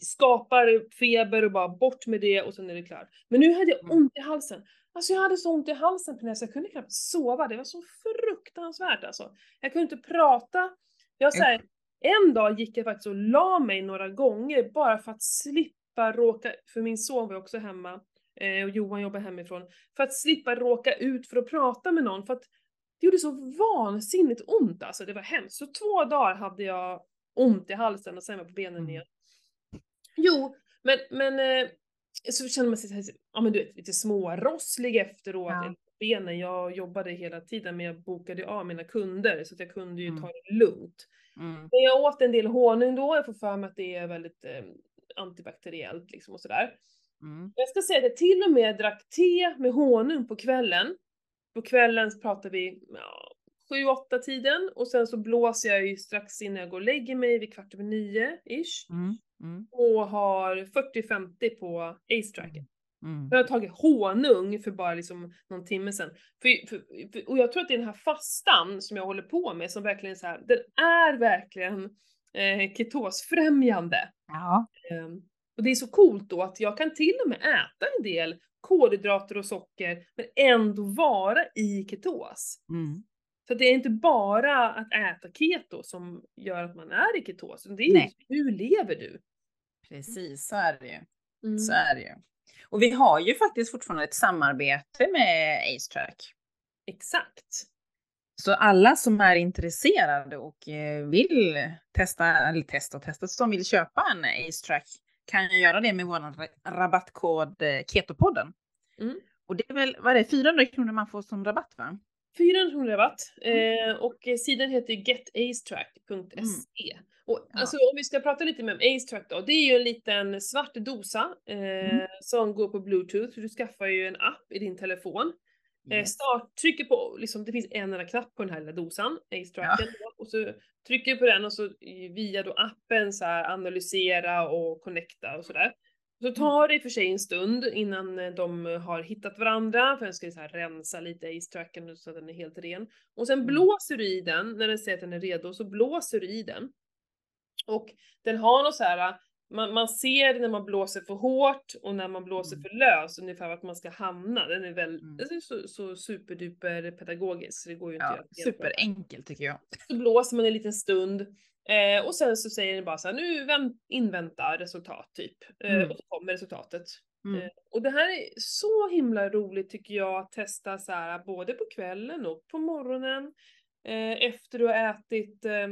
skapar feber och bara bort med det och sen är det klart. Men nu hade jag
Mm.
ont i halsen. Alltså jag hade så ont i halsen Pernilla så jag kunde knappt sova. Det var så fruktansvärt alltså. Jag kunde inte prata. Jag säger, en dag gick jag faktiskt och la mig några gånger bara för att slippa råka, för min son var också hemma eh, och Johan jobbar hemifrån, för att slippa råka ut för att prata med någon för att det gjorde så vansinnigt ont alltså, det var hemskt. Så två dagar hade jag ont i halsen och sen var jag på benen
Mm.
igen. Jo, men, men eh, så kände man sig här, ja men du vet, lite smårosslig efteråt.
Ja.
Benen, jag jobbade hela tiden men jag bokade av mina kunder så att jag kunde ju
Mm.
ta det lugnt.
Mm.
Men jag åt en del honung då, jag får för mig att det är väldigt eh, antibakteriellt liksom och sådär.
Mm.
Jag ska säga att jag till och med drack te med honung på kvällen. På kvällen pratar vi ja, 7-8 tiden och sen så blåser jag ju strax innan jag går och lägger mig vid kvart över nio ish.
Mm. Mm.
Och har 40-50 på ace-tracken.
Mm.
Jag har tagit honung för bara liksom någon timme sedan. För, för, för, och jag tror att det är den här fastan som jag håller på med som verkligen så här, den är verkligen eh, ketosfrämjande.
Ja.
Ehm, och det är så coolt då att jag kan till och med äta en del kolhydrater och socker men ändå vara i ketos.
Mm.
Så det är inte bara att äta keto som gör att man är i ketos, det är
Nej.
hur lever du?
Precis, så är det ju.
Mm.
Så är det ju. Och vi har ju faktiskt fortfarande ett samarbete med AceTrack.
Exakt.
Så alla som är intresserade och eh, vill testa, eller testa och testa, som vill köpa en AceTrack kan ju göra det med vår rabattkod eh, Ketopodden.
Mm.
Och det är väl, vad är det, 400 kronor man får som rabatt va?
400 kronor rabatt
Mm.
eh, och eh, sidan heter getacetrack.se. Och
Ja.
alltså om vi ska prata lite mer om AceTrack då, det är ju en liten svart dosa eh,
Mm.
som går på bluetooth, så du skaffar ju en app i din telefon. Eh, start, trycker på, liksom, det finns en enda knapp på den här lilla dosan, Ace-tracken, och så trycker du på den och så i- via då appen så här analysera och connecta och sådär. Så tar det i och för sig en stund innan eh, de har hittat varandra, för den ska ju så här rensa lite Ace-tracken så att den är helt ren. Och sen
Mm.
blåser du i den, när den säger att den är redo, så blåser du i den. Och den har något så här, man, man ser när man blåser för hårt och när man blåser
Mm.
för löst ungefär vart man ska hamna. Den är väl
Mm.
är så, så superduper pedagogisk så det går ju inte att
Ja,
det.
superenkelt tycker jag.
Så blåser man en liten stund eh, och sen så säger den bara så här, nu vänt, invänta resultat typ. Eh,
Mm.
och så kommer resultatet.
Mm.
Eh, och det här är så himla roligt tycker jag att testa så här både på kvällen och på morgonen. Eh, efter du har ätit eh,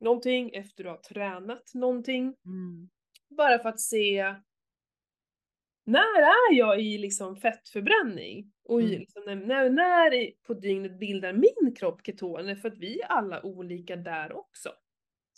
någonting, efter du har tränat någonting.
Mm.
Bara för att se när är jag i liksom fettförbränning? Och i
Mm.
liksom när, när, på dygnet bildar min kropp ketoner? För att vi är alla olika där också.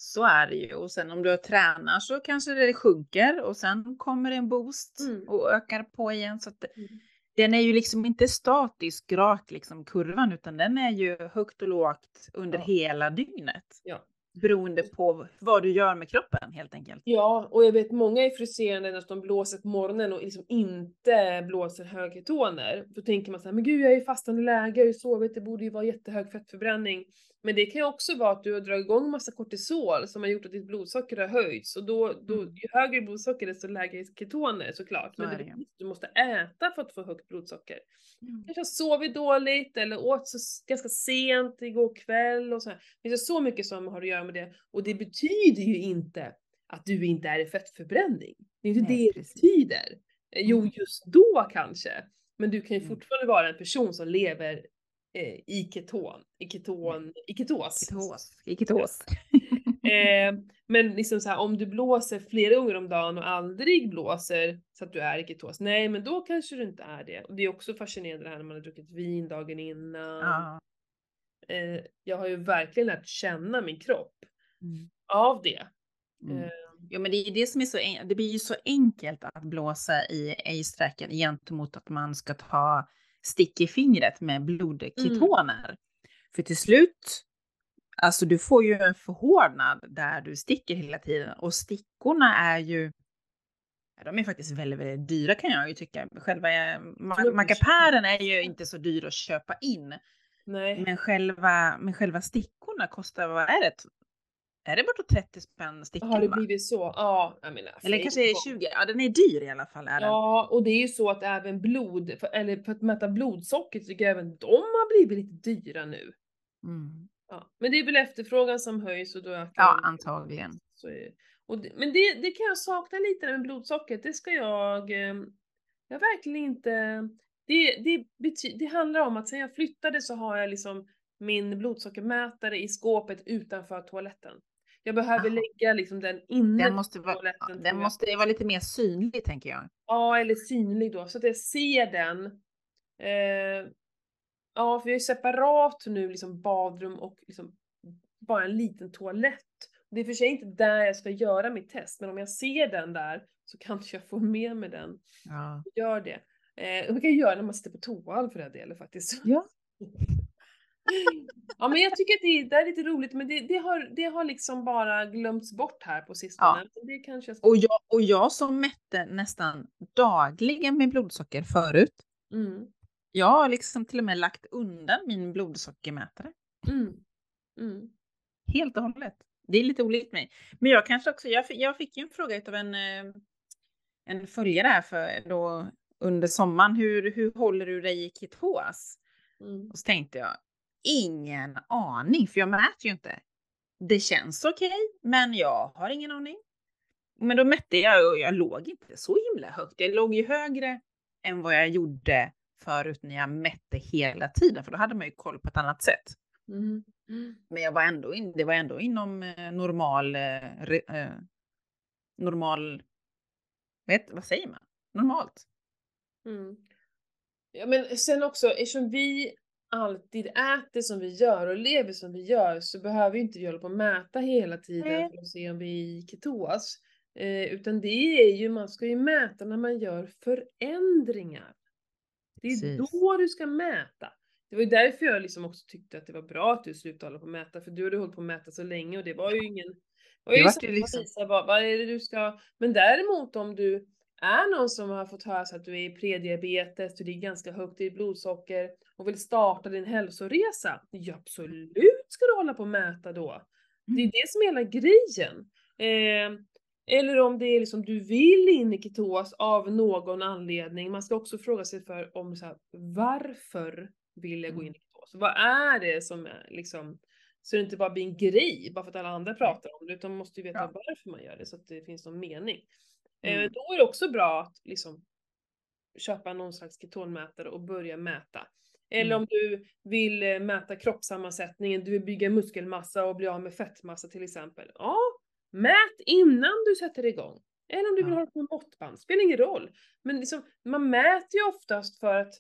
Så är det ju. Och sen om du tränar så kanske det sjunker och sen kommer det en boost
Mm.
och ökar på igen. Så att det-
Mm.
den är ju liksom inte statisk rak liksom kurvan utan den är ju högt och lågt under
Ja.
hela dygnet.
Ja.
Beroende på vad du gör med kroppen helt enkelt.
Ja, och jag vet många är frustrerande när de blåser på morgonen och liksom inte blåser högketoner. Då tänker man så här, men gud jag är i fastande läge, jag har ju sovit, det borde ju vara jättehög fettförbränning. Men det kan ju också vara att du har dragit igång massa kortisol som har gjort att ditt blodsocker har höjts och då, då
Mm.
ju högre blodsocker desto lägre ketoner såklart.
Så
Men
är
det
det ju.
betyder att du måste äta för att få högt blodsocker.
Mm.
kanske har sovit dåligt eller åt så ganska sent igår kväll och så här. Det finns så mycket som har att göra med det. Och det betyder ju inte att du inte är i fettförbränning. Det är inte
Nej,
det
precis.
det betyder. Eh, Jo,
Mm.
just då kanske. Men du kan ju
Mm.
fortfarande vara en person som lever eh, i keton, i keton, i ketos.
Ketos. I ketos.
Eh, men liksom så här, om du blåser flera gånger om dagen och aldrig blåser så att du är i ketos, nej men då kanske du inte är det. Och det är också fascinerande det här när man har druckit vin dagen innan.
Ja.
Eh, jag har ju verkligen lärt känna min kropp
Mm.
av det.
Mm.
Eh,
Ja, men det är det som är så, en- det blir ju så enkelt att blåsa i ace-tracken gentemot att man ska ta stick i fingret med blodketoner. För till slut, alltså du får ju en förhårdnad där du sticker hela tiden och stickorna är ju de är faktiskt väldigt, väldigt dyra kan jag ju tycka. Själva eh, mackapären är ju inte så dyr att köpa in.
nej.
Men själva, men själva stickorna kostar, vad är det? Är det bortåt 30 spänn stickan?
Har det
va?
blivit så? Ja, jag menar.
Eller
för
kanske är
en
det
gång.
20? Ja, den är dyr i alla fall. Är den.
Ja, och det är ju så att även blod, för, eller för att mäta blodsocker tycker jag även de har blivit lite dyra nu.
Mm.
Ja. Men det är väl efterfrågan som höjs och då ökar
Ja, antagligen.
Så är, och det, men det, det kan jag sakna lite med blodsockret, det ska jag, eh, jag verkligen inte, det, det, bety, det handlar om att sen jag flyttade så har jag liksom min blodsockermätare i skåpet utanför toaletten. Jag behöver lägga liksom den inne
Den måste, vara,
toaletten.
den måste vara lite mer synlig tänker jag.
Ja, eller synlig då, så att jag ser den. Eh, ja, för jag är separat nu, liksom badrum och liksom bara en liten toalett. Det är för sig inte där jag ska göra mitt test, men om jag ser den där så kanske jag får med mig den.
Ja.
Gör det. Eh, det kan göra när man sitter på toan för den delen faktiskt.
Ja.
ja, men jag tycker att det, det är lite roligt, men det, det, har, det har liksom bara glömts bort här på sistone. Det kanske jag ska...
Och, jag, och jag som mätte nästan dagligen med blodsocker förut.
Mm,
Jag har liksom till och med lagt undan min blodsockermätare.
mm, mm.
Helt och hållet. Det är lite olikt mig. Men jag kanske också, jag, jag fick ju en fråga av en, eh, en följare här för då under sommaren. Hur, hur håller du dig i ketos?
Mm.
Och så tänkte jag, ingen aning, för jag mäter ju inte. Det känns okej, men jag har ingen aning. Men då mätte jag och jag låg inte så himla högt. Jag låg ju högre än vad jag gjorde förut när jag mätte hela tiden, för då hade man ju koll på ett annat sätt.
Mm. Mm.
Men jag var ändå in, det var ändå inom eh, normal, eh, eh, normal, vet, vad säger man? Normalt.
Mm. Ja men sen också, eftersom vi alltid äter som vi gör och lever som vi gör så behöver vi inte vi hålla på och mäta hela tiden
Nej.
för att se om vi är i ketos. Eh, utan det är ju, man ska ju mäta när man gör förändringar. Det är
Precis.
då du ska mäta. Det var ju därför jag liksom också tyckte att det var bra att du slutade hålla på och mäta, för du hade hållit på att mäta så länge och det var ju ingen... Det var ju
liksom-
vad, vad är det du ska... Men däremot om du är någon som har fått höra så att du är i prediabetes, du ligger ganska högt i blodsocker och vill starta din hälsoresa, ja absolut ska du hålla på och mäta då. Det är
Mm.
det som är hela grejen. Eh, Eller om det är liksom du vill in i ketos av någon anledning. Man ska också fråga sig för om så här, varför vill jag gå in i ketos? Vad är det som är liksom så det inte bara blir en grej bara för att alla andra pratar om det utan man måste ju veta
Ja.
varför man gör det så att det finns någon mening.
Mm.
Eh, då är det också bra att liksom köpa någon slags ketonmätare och börja mäta. Eller
Mm.
om du vill eh, mäta kroppssammansättningen, du vill bygga muskelmassa och bli av med fettmassa till exempel. Ja, mät innan du sätter igång. Eller om du vill
Ja.
hålla på med måttband, spelar ingen roll. Men liksom, man mäter ju oftast för att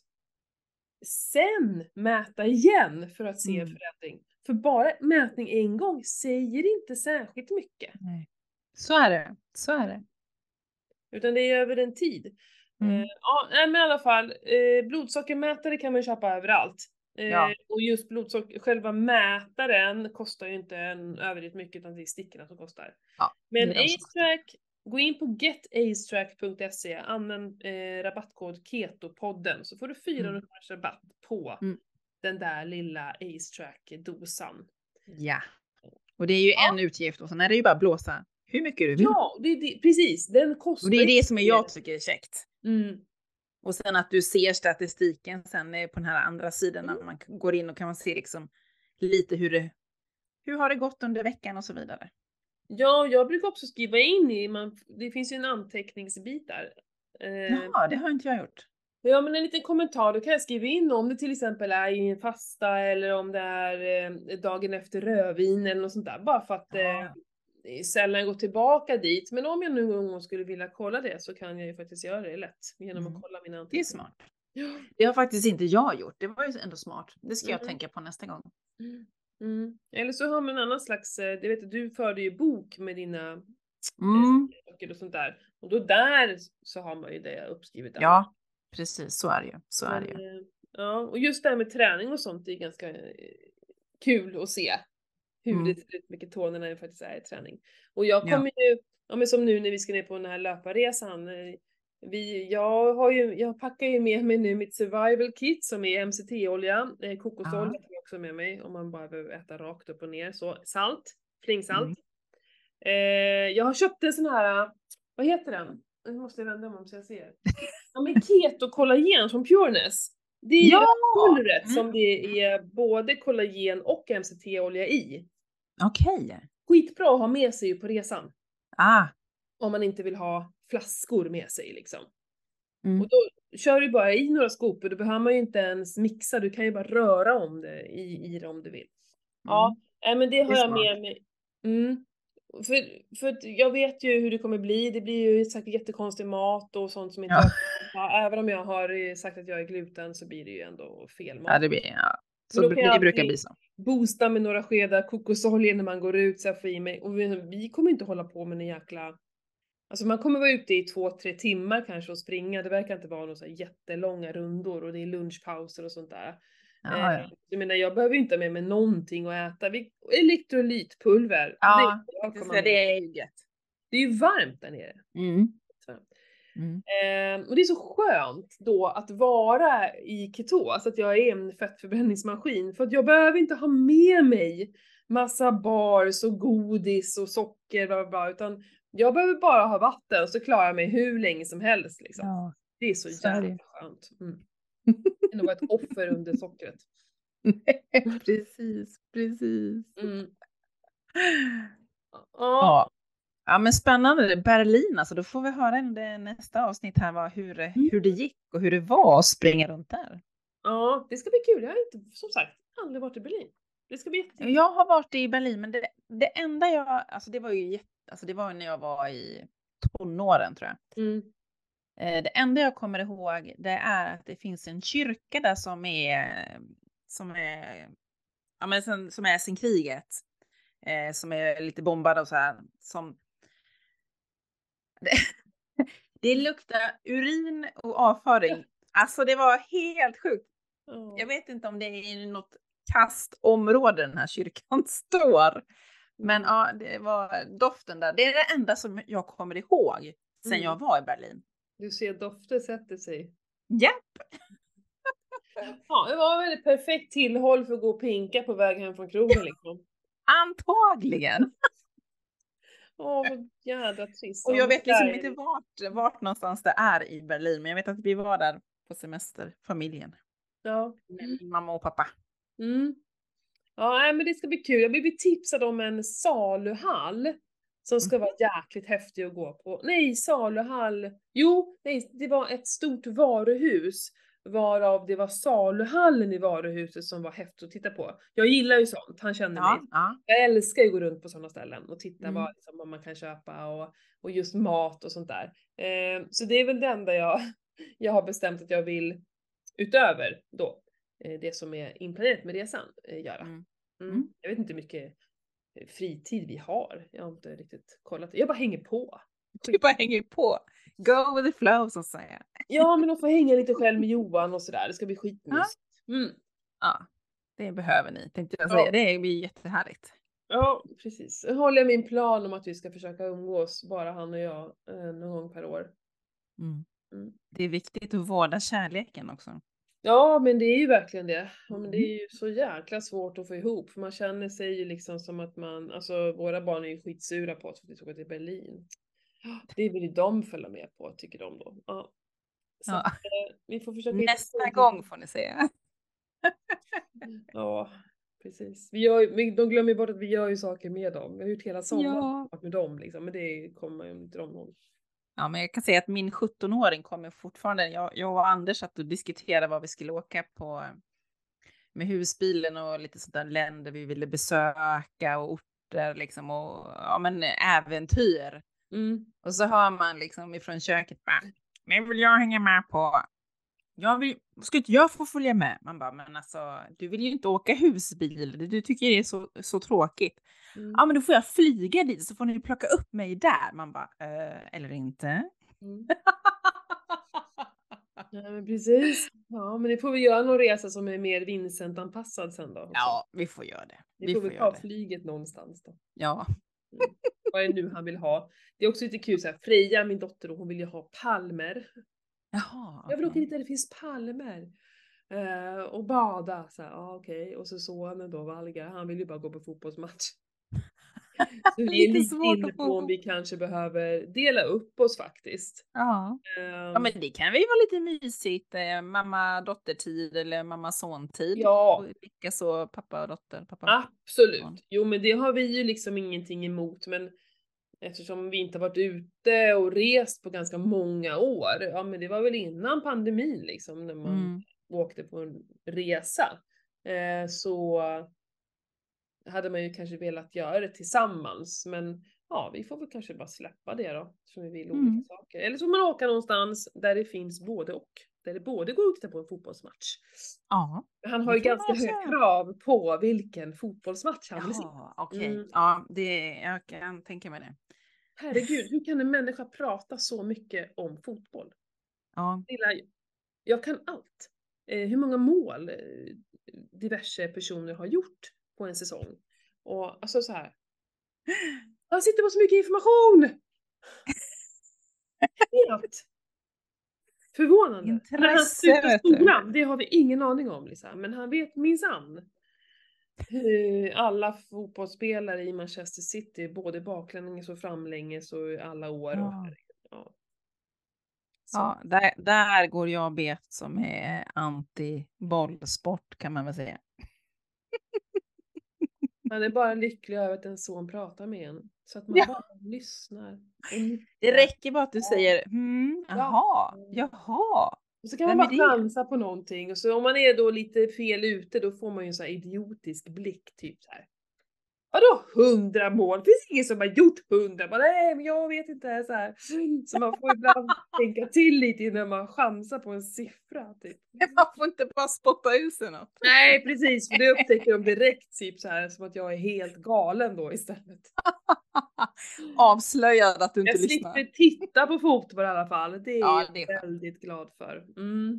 sen mäta igen för att se
Mm.
förändring. För bara mätning en gång säger inte särskilt mycket.
Nej. Så är det. Så är det.
Utan det är över en tid.
Mm.
Eh, ja, men i alla fall, eh, blodsockermätare kan man köpa överallt. Eh,
Ja.
Och just blodsocker, själva mätaren kostar ju inte en överdrivet mycket utan det är stickorna som kostar.
Ja,
Men. AceTrack, gå in på getacetrack.se, använd eh, rabattkod KETOPODDEN så får du 400 kronors rabatt på
Mm.
den där lilla AceTrack-dosan.
Ja. Och det är ju
Ja.
en utgift och sen är det ju bara blåsa hur mycket du vill.
Ja, det, det, precis, den kostar
Och det är det som är jag tycker är käckt.
Mm.
Och sen att du ser statistiken sen eh, på den här andra sidan när man går in och kan man se liksom lite hur det, hur har det gått under veckan och så vidare.
Ja, jag brukar också skriva in i, man, det finns ju en anteckningsbit där. Eh,
Jaha, det har inte jag gjort.
ja men en liten kommentar, då kan jag skriva in om det till exempel är i en fasta eller om det är eh, dagen efter rödvin eller något sånt där. Bara för att eh,
Ja.
Sällan går tillbaka dit. Men om jag nu någon gång skulle vilja kolla det så kan jag ju faktiskt göra det lätt genom
Mm.
att kolla mina
Det är
anteckningar.
smart. Det har faktiskt inte jag gjort. Det var ju ändå smart. Det ska jag
Mm.
tänka på nästa gång.
Mm. Mm. Eller så har man en annan slags, eh, det vet du, förde ju bok med dina
Mm.
böcker och sånt där. Och då där så har man ju det uppskrivet. där.
Ja, precis så är det ju. Så är det ju.
eh, Ja, och just det här med träning och sånt är ganska eh, kul att se. Hur
Mm.
det ser ut med ketonerna det faktiskt är i träning. Och jag
Ja.
kommer ju, ja men som nu när vi ska ner på den här löparresan. eh, Vi, jag, har ju, jag packar ju med mig nu mitt survival kit som är MCT-olja, eh, kokosolja
Ja.
tar jag också med mig om man bara behöver äta rakt upp och ner. Så salt, flingsalt.
Mm.
Eh, jag har köpt en sån här, vad heter den? Nu måste jag vända mig om så jag ser. Ja men keto-kollagen från Pureness. Det är
Ja!
pulvret
Mm.
som det är både kollagen och MCT-olja i.
Okej.
Skitbra att ha med sig på resan.
Ah.
Om man inte vill ha flaskor med sig liksom.
Mm.
Och då kör du bara i några skopor, då behöver man ju inte ens mixa, du kan ju bara röra om det i, i det om du vill. Ja, nej, men det har
Det
jag
smart.
med mig. Mm. För, för jag vet ju hur det kommer bli, det blir ju säkert jättekonstig mat och sånt som inte
Ja.
ta. Även om jag har eh, sagt att jag är gluten så blir det ju ändå fel mat.
Ja, det blir, ja. Så det brukar bli så.
Boosta med några skedar kokosolja när man går ut så jag får i mig. Och vi, vi kommer inte hålla på med en jäkla... Alltså man kommer vara ute i två, tre timmar kanske och springa. Det verkar inte vara några så jättelånga rundor och det är lunchpauser och sånt där.
Ja,
Eh,
ja.
Jag menar jag behöver ju inte ha med mig någonting att äta. Vi, elektrolytpulver.
Ja,
det,
är ju gött.
det är ju varmt där nere.
Mm. Mm.
Eh, och det är så skönt då att vara i ketos, att jag är en fettförbränningsmaskin. För att jag behöver inte ha med mig massa bars och godis och socker bla bla bla, utan jag behöver bara ha vatten så klarar jag mig hur länge som helst liksom.
Ja.
Det är så,
Så
jävla skönt. Mm. Det är nog ett offer under sockret.
precis, precis.
Mm. Ja.
Ja. men spännande. Berlin, alltså då får vi höra i nästa avsnitt här vad, hur, hur det gick och hur det var att springa runt där.
ja, det ska bli kul. Jag har inte, som sagt, aldrig varit i Berlin. Det ska bli jättekul.
Jag har varit i Berlin, men det, det enda jag, alltså det var ju jätte, alltså det var när jag var i tonåren tror jag.
Mm.
Eh, Det enda jag kommer ihåg det är att det finns en kyrka där som är som är, ja, men sen, som är sen kriget. Eh, som är lite bombad och så här. Som, det, det luktar urin och avföring. Alltså det var helt sjukt.
Ja.
Jag vet inte om det är i något kastområde den här kyrkan står. Men ja, det var doften där. Det är det enda som jag kommer ihåg sen
Mm.
jag var i Berlin.
Du ser, dofter sätter sig.
Japp!
Ja, det var väl ett perfekt tillhåll för att gå och pinka på väg hem från krogen liksom.
Antagligen.
Åh, så jädra trist.
Och
Ja,
jag vet liksom inte vart, vart någonstans det är i Berlin, men jag vet att vi var där på semester, familjen.
Ja.
Med min mamma och pappa.
Mm. Ja, men det ska bli kul. Jag blev tipsad om en saluhall som ska vara jäkligt häftig att gå på. Nej, saluhall. Jo, nej, det var ett stort varuhus varav det var saluhallen i varuhuset som var häftigt att titta på. Jag gillar ju sånt, han känner mig.
Ja, ja.
Jag älskar ju att gå runt på sådana ställen och titta
Mm.
vad, liksom, vad man kan köpa och, och just mat och sånt där. Eh, så det är väl det enda jag, jag har bestämt att jag vill utöver då eh, det som är inplanerat med resan eh, göra.
Mm.
Mm.
Mm.
Jag vet inte hur mycket fritid vi har. Jag har inte riktigt kollat. Jag bara hänger på.
Du bara hänger på. Go with the flow så att säga.
Ja, men att få hänga lite själv med Johan och sådär. Det ska bli skitmysigt. Mm.
Ja, det behöver ni tänkte jag
Ja.
säga. Det blir jättehärligt.
Ja, precis. Jag håller min plan om att vi ska försöka umgås, bara han och jag, eh, någon gång per år.
Mm.
Mm.
Det är viktigt att vårda kärleken också.
Ja, men det är ju verkligen det. Ja, men det
Mm.
är ju så jäkla svårt att få ihop, för man känner sig ju liksom som att man, alltså våra barn är ju skitsura på oss för att vi ska åka till Berlin. Det vill ju de följa med på, tycker de då. Ja. Så
Ja.
eh, vi får försöka
Nästa gång får ni se.
Ja, precis. Vi gör, de glömmer bort att vi gör ju saker med dem. Vi har gjort hela sommaren
Ja.
med dem liksom, men det kommer ju inte de ihåg.
Ja, men jag kan säga att min 17-åring kommer fortfarande, jag, jag och Anders satt och diskuterade vad vi skulle åka på med husbilen och lite sådana länder vi ville besöka och orter liksom och ja men äventyr.
Mm.
Och så hör man liksom ifrån köket bara, men vill jag hänga med på? Jag vill, ska inte jag få följa med? Man bara, men alltså du vill ju inte åka husbil, du tycker det är så, så tråkigt.
Mm.
Ja men då får jag flyga dit så får ni plocka upp mig där. Man bara, eh, eller inte?
Mm. Ja, men precis. Ja, men det får vi göra någon resa som är mer Vincent-anpassad sen då. också.
Ja, vi får göra det.
Vi,
Vi
får
får
väl ta flyget någonstans då.
Ja.
Vad är det nu han vill ha? Det är också lite kul så här, Freja, min dotter, hon vill ju ha palmer.
Jaha.
Jag vill åka dit där det finns palmer. Eh, och bada. Så här, ja, okej. Och så sonen då, Valga, han vill ju bara gå på fotbollsmatch. Så vi är
Lite
lite
svårt
inne på om vi kanske behöver dela upp oss faktiskt.
Ja.
Ehm,
ja, men det kan ju vara lite mysigt. Eh, mamma-dotter-tid eller mamma-son-tid.
ja,
Likaså pappa och dotter. Pappa.
absolut. Jo, men det har vi ju liksom ingenting emot. Men eftersom vi inte har varit ute och rest på ganska många år. Ja, men det var väl innan pandemin liksom när man
Mm.
åkte på en resa. Eh, så hade man ju kanske velat göra det tillsammans. Men ja, vi får väl kanske bara släppa det då. Eftersom vi vill olika
Mm.
saker. Eller så får man åka någonstans där det finns både och. Det både går att titta på en fotbollsmatch.
Ja.
Han har ju ganska höga krav på vilken fotbollsmatch han vill se.
Jaha, okej.
Mm.
Ja, det, jag kan tänka mig det.
Herregud, hur kan en människa prata så mycket om fotboll?
Ja.
Jag kan allt. Eh, hur många mål eh, diverse personer har gjort på en säsong. Och alltså så här. Han sitter på så mycket information! Helt förvånande. När han
Intresse,
slutar
vet du.
skolan, det har vi ingen aning om Lisa. Men han vet minsann hur alla fotbollsspelare i Manchester City, både baklänges och framlänges och alla år. Och,
Ja.
ja. Så.
Ja, där, där går jag bet som är anti-bollsport kan man väl säga.
Man är bara lycklig över att en son pratar med en. Så att man
Ja.
bara lyssnar. och
Det räcker bara att du säger hmm, jaha, jaha.
Och så kan man
Vem
bara
är det?
chansa på någonting. Och så om man är då lite fel ute då får man ju en sån här idiotisk blick. Typ så här. Vadå hundra mål? Det finns ingen som har gjort hundra. Bara, Nej men jag vet inte. Så, här. så man får ibland tänka till lite innan man chansar på en siffra. Typ.
Man får inte bara spotta ur sig något.
Nej precis, för det upptäcker de direkt typ så här som att jag är helt galen då istället.
Avslöjad att du inte
Jag
lyssnar.
slipper titta på fotboll i alla fall. Det är
Ja,
jag
det är skönt.
väldigt glad för. Mm.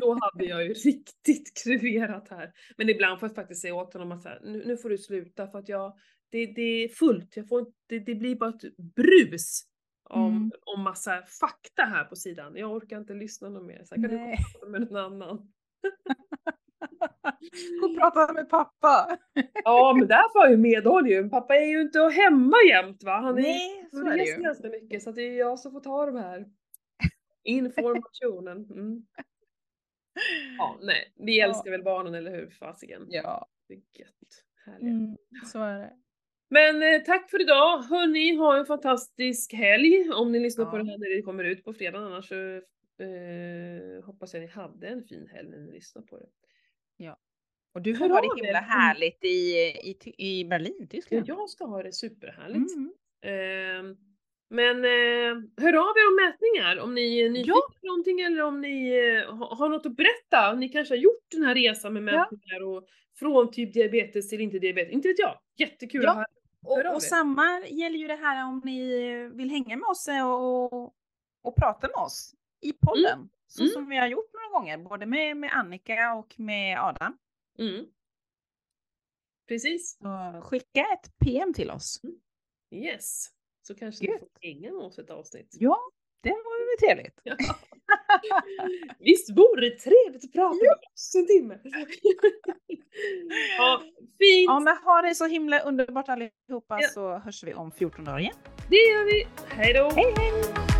Då hade jag ju riktigt kreverat här. Men ibland får jag faktiskt säga åt honom att så här, nu, nu får du sluta för att jag, det, det är fullt. Jag får inte, det, det blir bara ett brus om,
Mm.
om massa fakta här på sidan. Jag orkar inte lyssna något mer. Så här, kan
Nej.
du komma med någon annan?
Gå prata med pappa.
Ja, men där får jag ju medhåll ju. Pappa är ju inte hemma jämt va? Han är
Nej, så är det ju.
ganska mycket så att det är jag som får ta de här informationen. Mm. Ja, nej, vi
Ja.
älskar väl barnen eller hur? Fasiken.
Ja,
Det är gött. Härliga.
mm, så är det.
Men eh, tack för idag. Hörni, ha en fantastisk helg. Om ni lyssnar på
Ja.
det här när det kommer ut på fredag. Annars så eh, hoppas jag ni hade en fin helg när ni lyssnar på det.
Och du varit
av er.
himla härligt i, i, i Berlin,
Ja,
Tyskland.
jag ska ha det superhärligt.
Mm.
Eh, men eh, hör av er om mätningar om ni är nyfikna
Ja.
på någonting eller om ni eh, ha- har något att berätta. Ni kanske har gjort den här resan med
Ja.
mätningar och från typ diabetes till inte diabetes. Inte vet jag. Jättekul
Ja. Och, och samma gäller ju det här om ni vill hänga med oss och, och, och prata med oss i podden. Så
Mm.
som vi har gjort några gånger, både med, med Annika och med Adam.
Mm. Precis.
Så skicka ett PM till oss.
Yes. Så kanske
Gött.
får hänga med oss ett avsnitt.
Ja, det var väl trevligt.
Ja. Visst vore det trevligt att prata med oss en timme? ja, fint.
Ja, men ha det så himla underbart allihopa
Ja.
så hörs vi om 14 dagar igen.
Det gör vi. Hej då.
Hej hej!